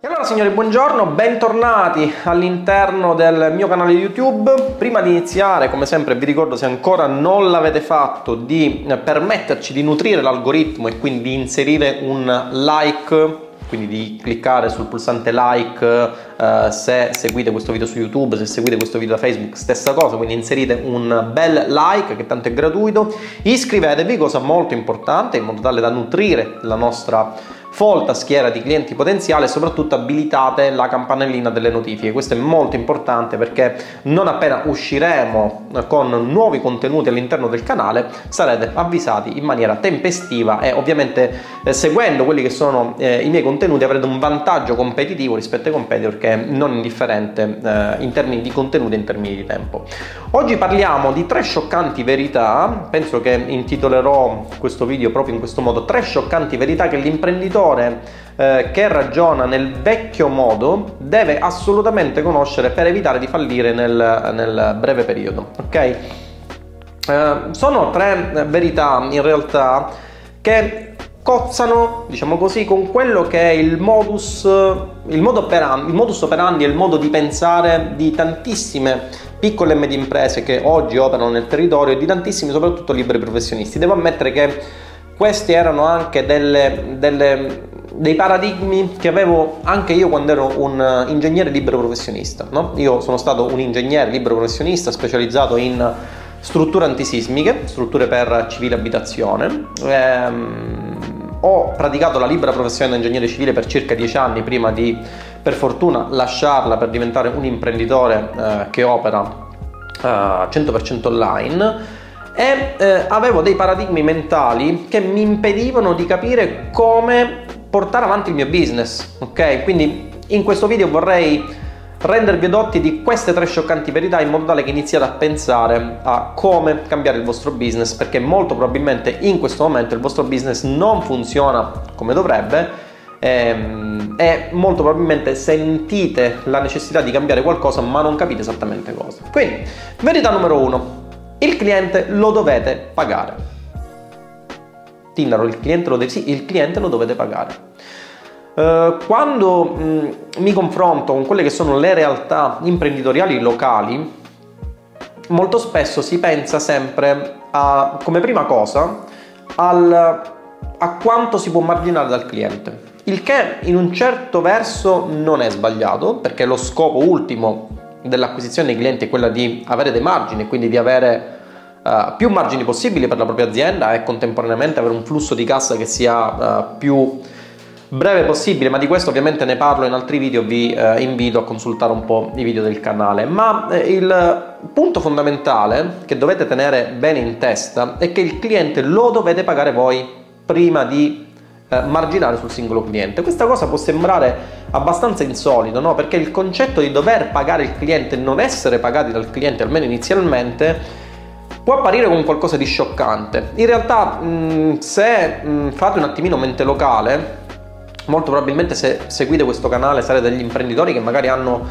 E allora signori, buongiorno, bentornati all'interno del mio canale YouTube. Prima di iniziare, come sempre, vi ricordo se ancora non l'avete fatto di permetterci di nutrire l'algoritmo e quindi di inserire un like quindi di cliccare sul pulsante like uh, se seguite questo video su YouTube, se seguite questo video da Facebook, stessa cosa, quindi inserite un bel like che tanto è gratuito, iscrivetevi, cosa molto importante, in modo tale da nutrire la nostra folta schiera di clienti potenziali e soprattutto abilitate la campanellina delle notifiche. Questo è molto importante perché non appena usciremo con nuovi contenuti all'interno del canale sarete avvisati in maniera tempestiva e ovviamente eh, seguendo quelli che sono eh, i miei contenuti avrete un vantaggio competitivo rispetto ai competitor che è non indifferente eh, in termini di contenuti e in termini di tempo. Oggi parliamo di tre scioccanti verità, penso che intitolerò questo video proprio in questo modo, tre scioccanti verità che l'imprenditore imprenditore eh, che ragiona nel vecchio modo deve assolutamente conoscere per evitare di fallire nel, nel breve periodo. Ok? Eh, sono tre verità in realtà che cozzano, diciamo così, con quello che è il modus, il, operandi, il modus operandi e il modo di pensare di tantissime piccole e medie imprese che oggi operano nel territorio e di tantissimi soprattutto liberi professionisti. Devo ammettere che questi erano anche delle, delle, dei paradigmi che avevo anche io quando ero un ingegnere libero professionista. No? Io sono stato un ingegnere libero professionista specializzato in strutture antisismiche, strutture per civile abitazione. Ehm, ho praticato la libera professione di ingegnere civile per circa dieci anni prima di, per fortuna, lasciarla per diventare un imprenditore eh, che opera eh, 100% online e eh, avevo dei paradigmi mentali che mi impedivano di capire come portare avanti il mio business, ok? Quindi in questo video vorrei rendervi edotti di queste tre scioccanti verità in modo tale che iniziate a pensare a come cambiare il vostro business perché molto probabilmente in questo momento il vostro business non funziona come dovrebbe ehm, e molto probabilmente sentite la necessità di cambiare qualcosa ma non capite esattamente cosa. Quindi, verità numero uno, il cliente lo dovete pagare. Tindaro, il cliente lo, deve, sì, il cliente lo dovete pagare. Uh, quando mm, mi confronto con quelle che sono le realtà imprenditoriali locali, molto spesso si pensa sempre a, come prima cosa al, a quanto si può marginare dal cliente. Il che in un certo verso non è sbagliato, perché lo scopo ultimo dell'acquisizione dei clienti è quella di avere dei margini, quindi di avere uh, più margini possibili per la propria azienda e contemporaneamente avere un flusso di cassa che sia uh, più breve possibile, ma di questo ovviamente ne parlo in altri video, vi uh, invito a consultare un po' i video del canale. Ma il punto fondamentale che dovete tenere bene in testa è che il cliente lo dovete pagare voi prima di eh, marginale sul singolo cliente. Questa cosa può sembrare abbastanza insolito, no? Perché il concetto di dover pagare il cliente e non essere pagati dal cliente, almeno inizialmente, può apparire come qualcosa di scioccante. In realtà, mh, se mh, fate un attimino mente locale, molto probabilmente se seguite questo canale sarete degli imprenditori che magari hanno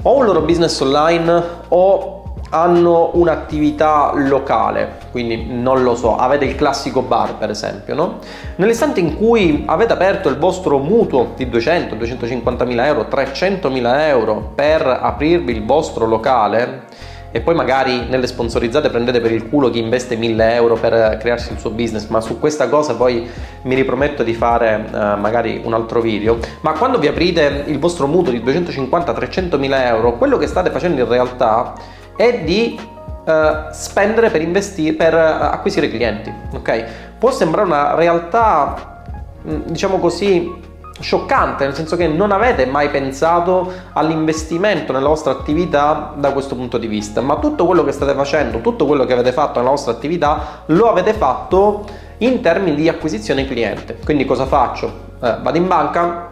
o un loro business online o hanno un'attività locale, quindi non lo so, avete il classico bar per esempio, no? Nell'istante in cui avete aperto il vostro mutuo di 200, 250 mila euro, 300 mila euro per aprirvi il vostro locale e poi magari nelle sponsorizzate prendete per il culo chi investe 1000 euro per crearsi il suo business, ma su questa cosa poi mi riprometto di fare uh, magari un altro video. Ma quando vi aprite il vostro mutuo di 250-300 mila euro, quello che state facendo in realtà è di uh, spendere per investire, per uh, acquisire clienti. Ok? Può sembrare una realtà, mm, diciamo così, scioccante, nel senso che non avete mai pensato all'investimento nella vostra attività da questo punto di vista, ma tutto quello che state facendo, tutto quello che avete fatto nella vostra attività, lo avete fatto in termini di acquisizione cliente. Quindi cosa faccio? Eh, vado in banca,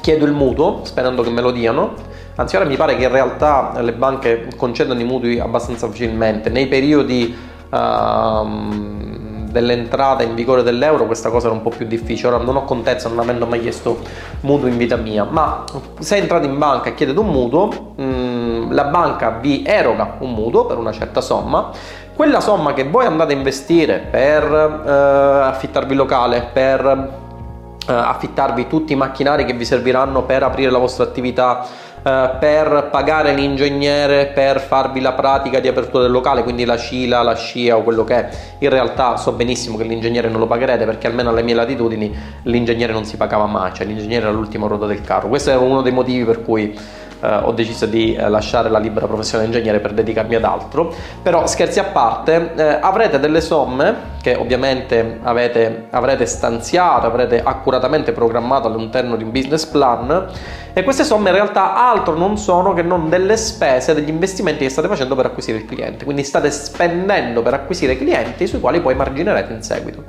chiedo il mutuo, sperando che me lo diano, Anzi, ora mi pare che in realtà le banche concedono i mutui abbastanza facilmente. Nei periodi uh, dell'entrata in vigore dell'euro questa cosa era un po' più difficile. Ora non ho contezza, non avendo mai chiesto mutuo in vita mia, ma se entrate in banca e chiedete un mutuo, mh, mm, la banca vi eroga un mutuo per una certa somma. Quella somma che voi andate a investire per uh, affittarvi locale, per affittarvi tutti i macchinari che vi serviranno per aprire la vostra attività eh, per pagare l'ingegnere per farvi la pratica di apertura del locale, quindi la CILA, la SCIA o quello che è. In realtà so benissimo che l'ingegnere non lo pagherete perché almeno alle mie latitudini l'ingegnere non si pagava mai, cioè l'ingegnere era l'ultima ruota del carro. Questo era uno dei motivi per cui eh, ho deciso di eh, lasciare la libera professione di ingegnere per dedicarmi ad altro. Però scherzi a parte, eh, avrete delle somme che ovviamente avete, avrete stanziato, avrete accuratamente programmato all'interno di un business plan e queste somme in realtà altro non sono che non delle spese, degli investimenti che state facendo per acquisire il cliente. Quindi state spendendo per acquisire clienti sui quali poi marginerete in seguito.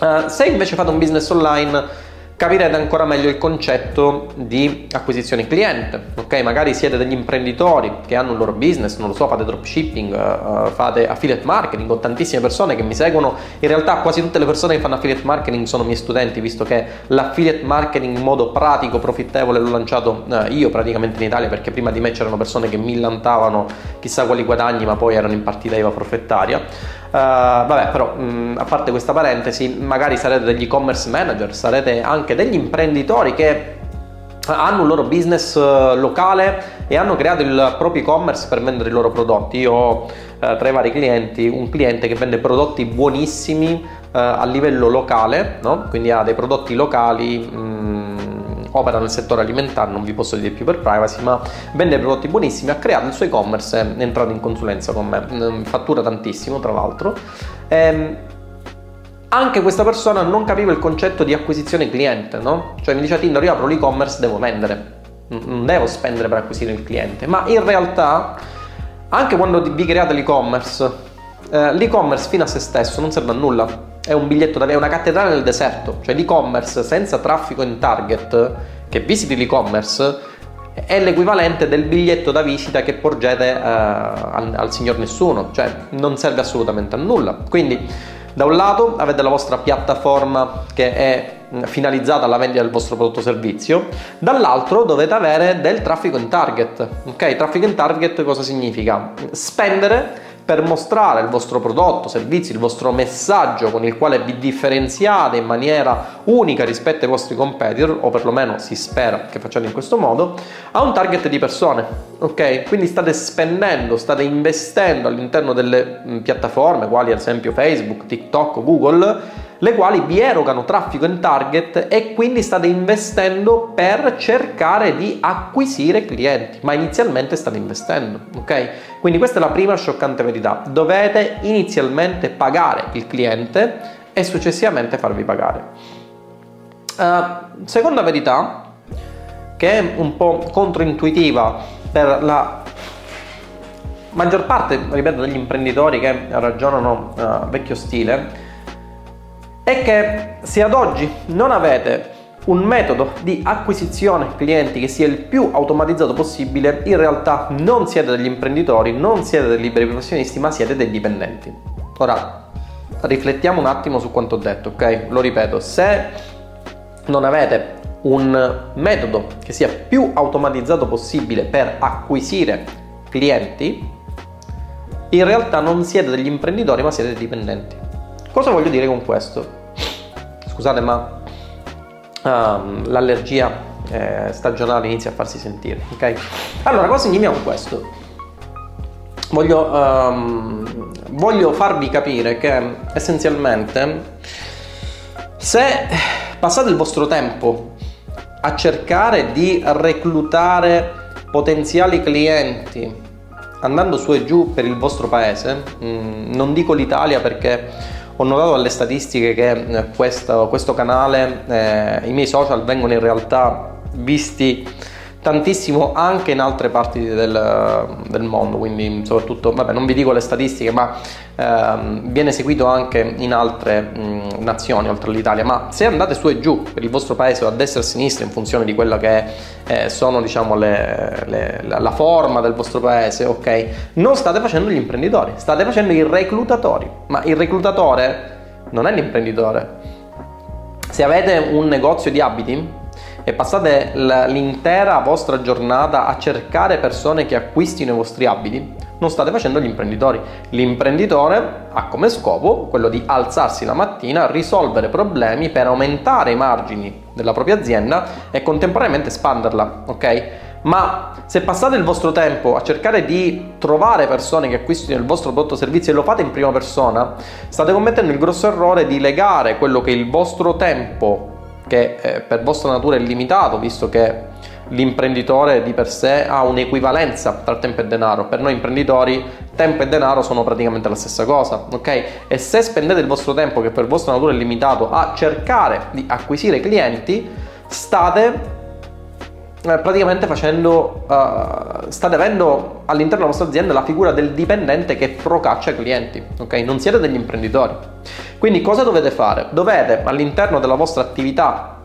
Uh, se invece fate un business online capirete ancora meglio il concetto di acquisizione cliente. Ok, magari siete degli imprenditori che hanno un loro business, non lo so, fate dropshipping, uh, fate affiliate marketing, ho tantissime persone che mi seguono. In realtà quasi tutte le persone che fanno affiliate marketing sono miei studenti, visto che l'affiliate marketing in modo pratico, profittevole l'ho lanciato uh, io praticamente in Italia, perché prima di me c'erano persone che millantavano chissà quali guadagni, ma poi erano in partita IVA profettaria. Uh, vabbè, però mh, mm, a parte questa parentesi, magari sarete degli e-commerce manager, sarete anche degli imprenditori che hanno un loro business uh, locale e hanno creato il proprio e-commerce per vendere i loro prodotti. Io ho uh, tra i vari clienti un cliente che vende prodotti buonissimi a livello locale, no? quindi ha dei prodotti locali. Mh, mm, opera nel settore alimentare, non vi posso dire più per privacy, ma vende prodotti buonissimi, ha creato il suo e-commerce, è entrato in consulenza con me, mm, fattura tantissimo tra l'altro. Ehm, anche questa persona non capiva il concetto di acquisizione cliente, no? Cioè mi diceva Tinder, io apro l'e-commerce, devo vendere, non devo spendere per acquisire il cliente, ma in realtà anche quando vi create l'e-commerce, eh, l'e-commerce fino a se stesso non serve a nulla è un biglietto da è una cattedrale nel deserto, cioè l'e-commerce senza traffico in target che visiti l'e-commerce è l'equivalente del biglietto da visita che porgete uh, al, al, signor nessuno, cioè non serve assolutamente a nulla. Quindi da un lato avete la vostra piattaforma che è finalizzata alla vendita del vostro prodotto o servizio, dall'altro dovete avere del traffico in target. Ok, traffico in target cosa significa? Spendere per mostrare il vostro prodotto, servizio, il vostro messaggio con il quale vi differenziate in maniera unica rispetto ai vostri competitor, o perlomeno si spera che facciate in questo modo, a un target di persone. Ok? Quindi state spendendo, state investendo all'interno delle piattaforme, quali ad esempio Facebook, TikTok, Google, le quali vi erogano traffico in target e quindi state investendo per cercare di acquisire clienti, ma inizialmente state investendo, ok? Quindi questa è la prima scioccante verità. Dovete inizialmente pagare il cliente e successivamente farvi pagare. Uh, seconda verità, che è un po' controintuitiva per la maggior parte, ripeto, degli imprenditori che ragionano uh, vecchio stile, è che se ad oggi non avete un metodo di acquisizione clienti che sia il più automatizzato possibile, in realtà non siete degli imprenditori, non siete dei liberi professionisti, ma siete dei dipendenti. Ora, riflettiamo un attimo su quanto ho detto, ok? Lo ripeto, se non avete un metodo che sia più automatizzato possibile per acquisire clienti, in realtà non siete degli imprenditori, ma siete dei dipendenti. Cosa voglio dire con questo? Scusate, ma um, l'allergia eh, stagionale inizia a farsi sentire, ok? Allora, cosa significa questo? Voglio, um, voglio farvi capire che essenzialmente se passate il vostro tempo a cercare di reclutare potenziali clienti andando su e giù per il vostro paese, mm, non dico l'Italia perché ho notato dalle statistiche che eh, questo, questo canale, eh, i miei social vengono in realtà visti tantissimo anche in altre parti del, del, mondo, quindi soprattutto, vabbè non vi dico le statistiche, ma ehm, viene seguito anche in altre mh, nazioni oltre all'Italia, ma se andate su e giù per il vostro paese o a destra e a sinistra in funzione di quella che eh, sono diciamo le, le, la forma del vostro paese, ok, non state facendo gli imprenditori, state facendo i reclutatori, ma il reclutatore non è l'imprenditore. Se avete un negozio di abiti, e passate l'intera vostra giornata a cercare persone che acquistino i vostri abiti, non state facendo gli imprenditori. L'imprenditore ha come scopo quello di alzarsi la mattina, risolvere problemi per aumentare i margini della propria azienda e contemporaneamente espanderla, ok? Ma se passate il vostro tempo a cercare di trovare persone che acquistino il vostro prodotto o servizio e lo fate in prima persona, state commettendo il grosso errore di legare quello che è il vostro tempo, che eh, per vostra natura è limitato, visto che l'imprenditore di per sé ha un'equivalenza tra tempo e denaro. Per noi imprenditori tempo e denaro sono praticamente la stessa cosa, ok? E se spendete il vostro tempo, che per vostra natura è limitato, a cercare di acquisire clienti, state praticamente facendo, uh, state avendo all'interno della vostra azienda la figura del dipendente che procaccia clienti, ok? Non siete degli imprenditori. Quindi cosa dovete fare? Dovete all'interno della vostra attività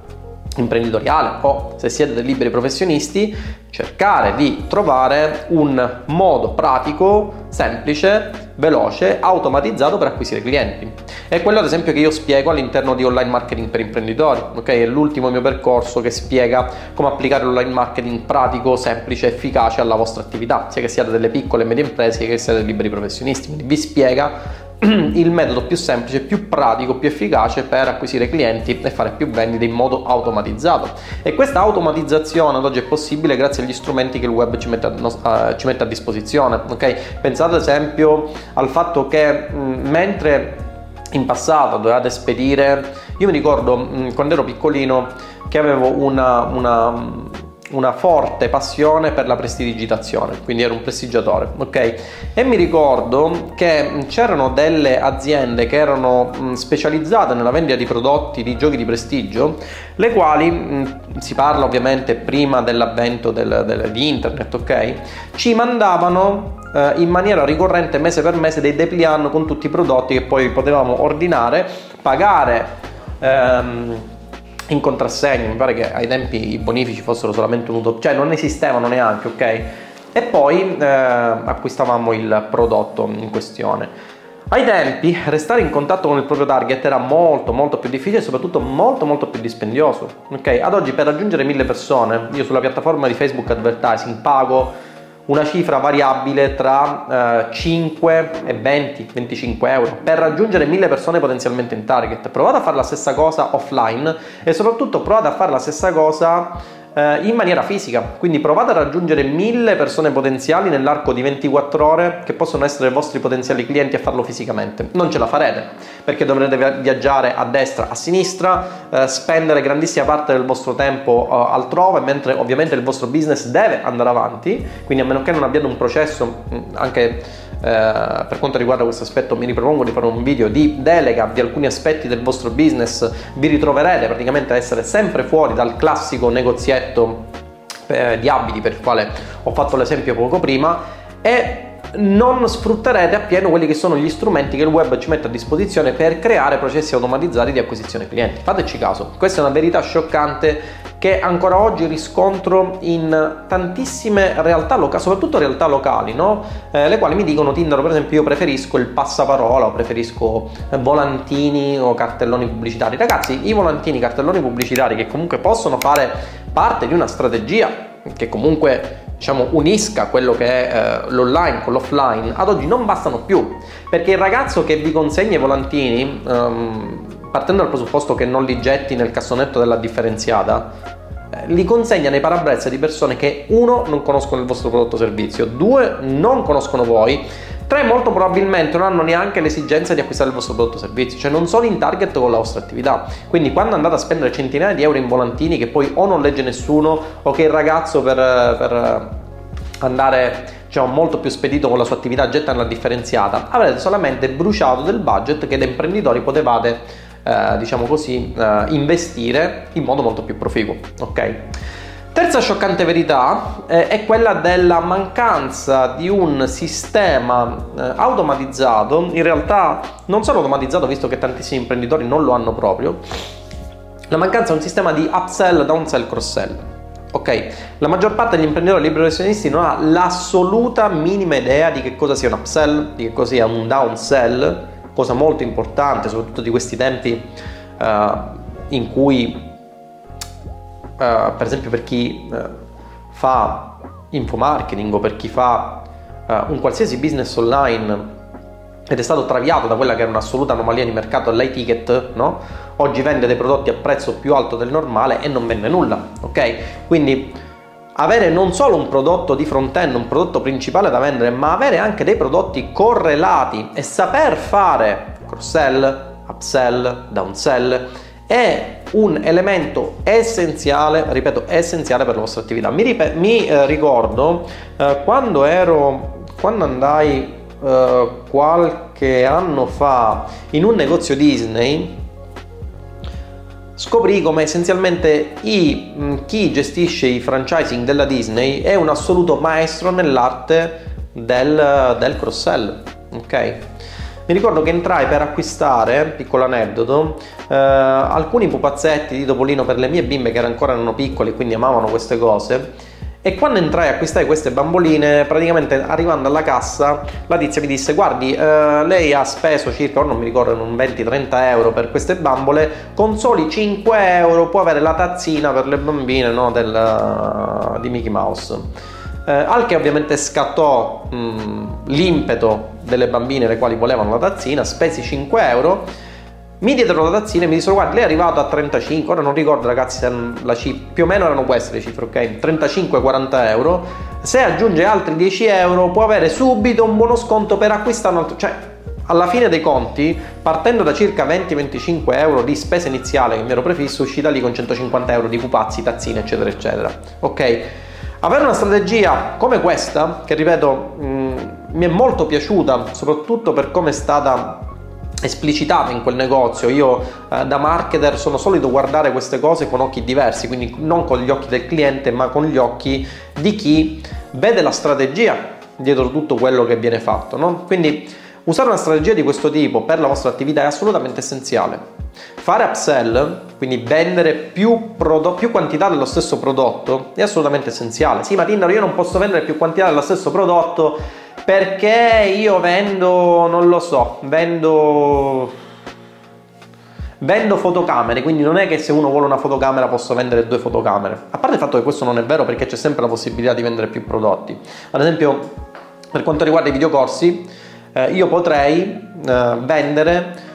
imprenditoriale o se siete dei liberi professionisti cercare di trovare un modo pratico, semplice, veloce, automatizzato per acquisire clienti. È quello ad esempio che io spiego all'interno di online marketing per imprenditori, ok? È l'ultimo mio percorso che spiega come applicare l'online marketing pratico, semplice, efficace alla vostra attività, sia che siate delle piccole e medie imprese, sia che siate liberi professionisti. Quindi vi spiega il metodo più semplice, più pratico, più efficace per acquisire clienti e fare più vendite in modo automatizzato. E questa automatizzazione ad oggi è possibile grazie agli strumenti che il web ci mette a, uh, ci mette a disposizione. Okay? Pensate ad esempio al fatto che mh, mentre in passato dovevate spedire, io mi ricordo mh, quando ero piccolino che avevo una, una una forte passione per la prestidigitazione, quindi ero un prestigiatore, ok? E mi ricordo che c'erano delle aziende che erano specializzate nella vendita di prodotti di giochi di prestigio, le quali, si parla ovviamente prima dell'avvento del, del, di internet, ok? Ci mandavano eh, in maniera ricorrente mese per mese dei dépliant con tutti i prodotti che poi potevamo ordinare, pagare. Ehm, in contrassegno, mi pare che ai tempi i bonifici fossero solamente un utopia, cioè non esistevano neanche, ok? E poi eh, acquistavamo il prodotto in questione. Ai tempi restare in contatto con il proprio target era molto molto più difficile e soprattutto molto molto più dispendioso. Ok, ad oggi per raggiungere mille persone, io sulla piattaforma di Facebook Advertising pago una cifra variabile tra eh, 5 e 20, 25 euro per raggiungere 1000 persone potenzialmente in target. Provate a fare la stessa cosa offline e soprattutto provate a fare la stessa cosa eh, in maniera fisica. Quindi provate a raggiungere mille persone potenziali nell'arco di 24 ore che possono essere i vostri potenziali clienti a farlo fisicamente. Non ce la farete perché dovrete viaggiare a destra, a sinistra, eh, spendere grandissima parte del vostro tempo eh, altrove, mentre ovviamente il vostro business deve andare avanti. Quindi a meno che non abbiate un processo anche eh, per quanto riguarda questo aspetto mi ripropongo di fare un video di delega di alcuni aspetti del vostro business, vi ritroverete praticamente a essere sempre fuori dal classico negozietto eh, di abiti per il quale ho fatto l'esempio poco prima e non sfrutterete appieno quelli che sono gli strumenti che il web ci mette a disposizione per creare processi automatizzati di acquisizione clienti. Fateci caso, questa è una verità scioccante che ancora oggi riscontro in tantissime realtà locali, soprattutto realtà locali, no? eh, le quali mi dicono Tinder per esempio io preferisco il passaparola o preferisco volantini o cartelloni pubblicitari. Ragazzi, i volantini, cartelloni pubblicitari che comunque possono fare parte di una strategia che comunque diciamo, unisca quello che è eh, l'online con l'offline, ad oggi non bastano più, perché il ragazzo che vi consegna i volantini, um, partendo dal presupposto che non li getti nel cassonetto della differenziata, eh, li consegna nei parabrezza di persone che uno non conoscono il vostro prodotto o servizio, due non conoscono voi, Tre, molto probabilmente non hanno neanche l'esigenza di acquistare il vostro prodotto o servizio, cioè non sono in target con la vostra attività. Quindi quando andate a spendere centinaia di euro in volantini che poi o non legge nessuno o che il ragazzo per, per andare diciamo, molto più spedito con la sua attività getta nella differenziata, avrete solamente bruciato del budget che da imprenditori potevate, eh, diciamo così, eh, investire in modo molto più proficuo. Ok? Terza scioccante verità eh, è quella della mancanza di un sistema eh, automatizzato, in realtà non solo automatizzato visto che tantissimi imprenditori non lo hanno proprio, la mancanza di un sistema di upsell, downsell, cross-sell. Ok, la maggior parte degli imprenditori liberi professionisti non ha l'assoluta minima idea di che cosa sia un upsell, di che cosa sia un downsell, cosa molto importante, soprattutto di questi tempi uh, in cui per esempio per chi uh, fa infomarketing o per chi fa un qualsiasi business online ed è stato traviato da quella che era un'assoluta anomalia di mercato dell'e-ticket, no? Oggi vende dei prodotti a prezzo più alto del normale e non vende nulla, ok? Quindi avere non solo un prodotto di front-end, un prodotto principale da vendere, ma avere anche dei prodotti correlati e saper fare cross-sell, upsell, downsell è un elemento essenziale, ripeto, essenziale per la vostra attività. Mi, rip- mi eh, ricordo eh, quando ero, quando andai eh, qualche anno fa in un negozio Disney, scoprì come essenzialmente i, chi gestisce i franchising della Disney è un assoluto maestro nell'arte del, del cross-sell. Ok? Mi ricordo che entrai per acquistare, piccolo aneddoto, eh, alcuni pupazzetti di Topolino per le mie bimbe che ancora erano piccole e quindi amavano queste cose. E quando entrai a acquistare queste bamboline, praticamente arrivando alla cassa, la tizia mi disse: Guardi, eh, lei ha speso circa, non mi ricordo, un 20-30 euro per queste bambole, con soli 5 euro può avere la tazzina per le bambine no, del, di Mickey Mouse. Eh, al che ovviamente scattò mh, l'impeto delle bambine le quali volevano la tazzina, spesi 5 euro, mi diedero la tazzina e mi dissero guarda lei è arrivato a 35, ora non ricordo ragazzi se la cifra, più o meno erano queste le cifre, ok? 35-40 euro, se aggiunge altri 10 euro può avere subito un buono sconto per acquistare un altro, cioè alla fine dei conti, partendo da circa 20-25 euro di spesa iniziale che mi ero prefisso, uscì da lì con 150 euro di pupazzi, tazzine, eccetera, eccetera. Ok? Avere una strategia come questa, che ripeto mh, mm, mi è molto piaciuta, soprattutto per come è stata esplicitata in quel negozio. Io eh, da marketer sono solito guardare queste cose con occhi diversi, quindi non con gli occhi del cliente, ma con gli occhi di chi vede la strategia dietro tutto quello che viene fatto. No? Quindi usare una strategia di questo tipo per la vostra attività è assolutamente essenziale. Fare upsell, quindi vendere più, più, quantità dello stesso prodotto, è assolutamente essenziale. Sì, ma Tinder, io non posso vendere più quantità dello stesso prodotto perché io vendo, non lo so, vendo vendo fotocamere, quindi non è che se uno vuole una fotocamera posso vendere due fotocamere. A parte il fatto che questo non è vero perché c'è sempre la possibilità di vendere più prodotti. Ad esempio, per quanto riguarda i videocorsi, eh, io potrei eh, vendere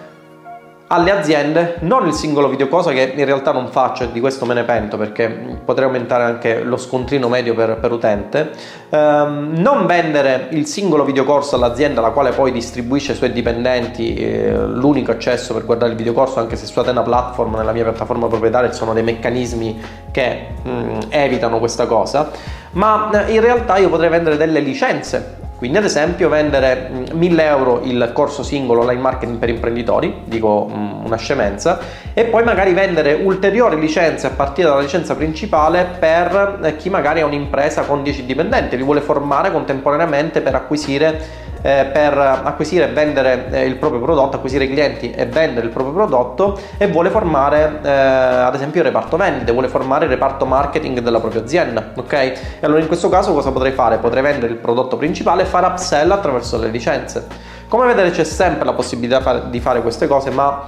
alle aziende non il singolo video cosa che in realtà non faccio e di questo me ne pento perché potrei aumentare anche lo scontrino medio per, per utente. Ehm, non vendere il singolo videocorso all'azienda la quale poi distribuisce ai suoi dipendenti eh, l'unico accesso per guardare il videocorso anche se su Atena Platform nella mia piattaforma proprietaria ci sono dei meccanismi che mh, mm, evitano questa cosa. Ma eh, in realtà io potrei vendere delle licenze quindi ad esempio vendere 1000 mm, euro il corso singolo online marketing per imprenditori, dico mm, una scemenza, e poi magari vendere ulteriori licenze a partire dalla licenza principale per eh, chi magari ha un'impresa con 10 dipendenti, li vuole formare contemporaneamente per acquisire eh, per acquisire e vendere eh, il proprio prodotto, acquisire clienti e vendere il proprio prodotto e vuole formare eh, ad esempio il reparto vendite, vuole formare il reparto marketing della propria azienda, ok? E allora in questo caso cosa potrei fare? Potrei vendere il prodotto principale e fare upsell attraverso le licenze. Come vedete c'è sempre la possibilità di fare queste cose, ma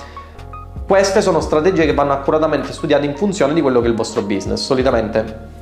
queste sono strategie che vanno accuratamente studiate in funzione di quello che è il vostro business. Solitamente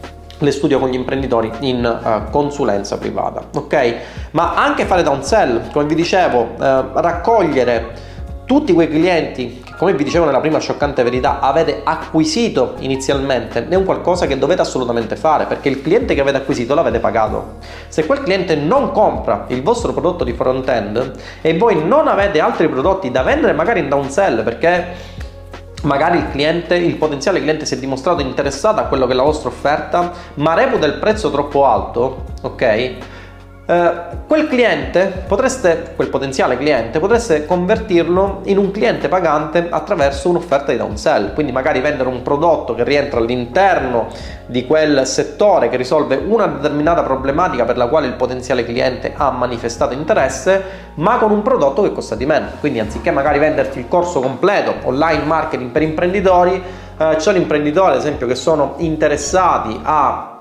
le studio con gli imprenditori in uh, consulenza privata, ok? Ma anche fare downsell, come vi dicevo, uh, raccogliere tutti quei clienti che, come vi dicevo nella prima scioccante verità, avete acquisito inizialmente, è un qualcosa che dovete assolutamente fare, perché il cliente che avete acquisito l'avete pagato. Se quel cliente non compra il vostro prodotto di front-end e voi non avete altri prodotti da vendere magari in downsell, perché magari il cliente, il potenziale cliente si è dimostrato interessato a quello che è la vostra offerta, ma reputa il prezzo troppo alto, ok? Eh, quel cliente potreste, quel potenziale cliente, potreste convertirlo in un cliente pagante attraverso un'offerta di downsell, quindi magari vendere un prodotto che rientra all'interno di quel settore che risolve una determinata problematica per la quale il potenziale cliente ha manifestato interesse, ma con un prodotto che costa di meno. Quindi anziché magari venderti il corso completo online marketing per imprenditori, eh, ci sono imprenditori ad esempio che sono interessati a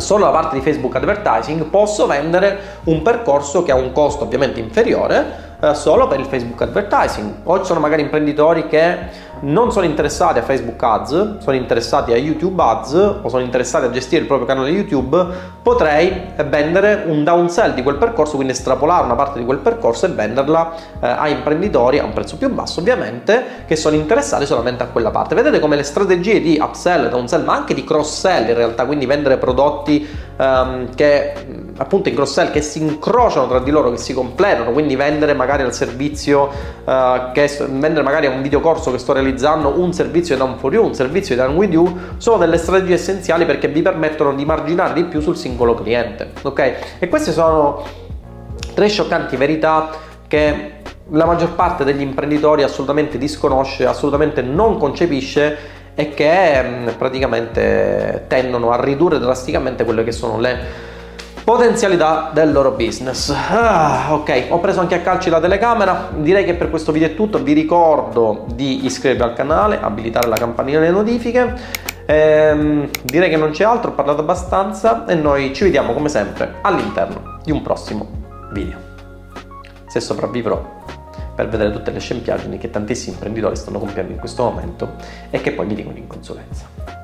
solo la parte di Facebook Advertising posso vendere un percorso che ha un costo ovviamente inferiore eh, solo per il Facebook Advertising. O ci sono magari imprenditori che non sono interessati a Facebook Ads, sono interessati a YouTube Ads o sono interessati a gestire il proprio canale YouTube, potrei vendere un downsell di quel percorso, quindi estrapolare una parte di quel percorso e venderla eh, a imprenditori a un prezzo più basso, ovviamente, che sono interessati solamente a quella parte. Vedete come le strategie di upsell, downsell, ma anche di cross sell in realtà, quindi vendere prodotti um, che appunto in cross sell che si incrociano tra di loro, che si completano, quindi vendere magari al servizio uh, che vendere magari a un videocorso che sto realizzando un servizio Down for You, un servizio Down with You, sono delle strategie essenziali perché vi permettono di marginare di più sul singolo cliente, ok? E queste sono tre scioccanti verità che la maggior parte degli imprenditori assolutamente disconosce, assolutamente non concepisce e che mm, praticamente tendono a ridurre drasticamente quelle che sono le potenzialità del loro business. Ah, ok, ho preso anche a calci la telecamera. Direi che per questo video è tutto. Vi ricordo di iscrivervi al canale, abilitare la campanella delle notifiche. Ehm, direi che non c'è altro, ho parlato abbastanza e noi ci vediamo come sempre all'interno di un prossimo video. Se sopravvivrò per vedere tutte le scempiaggini che tantissimi imprenditori stanno compiendo in questo momento e che poi mi dicono in consulenza.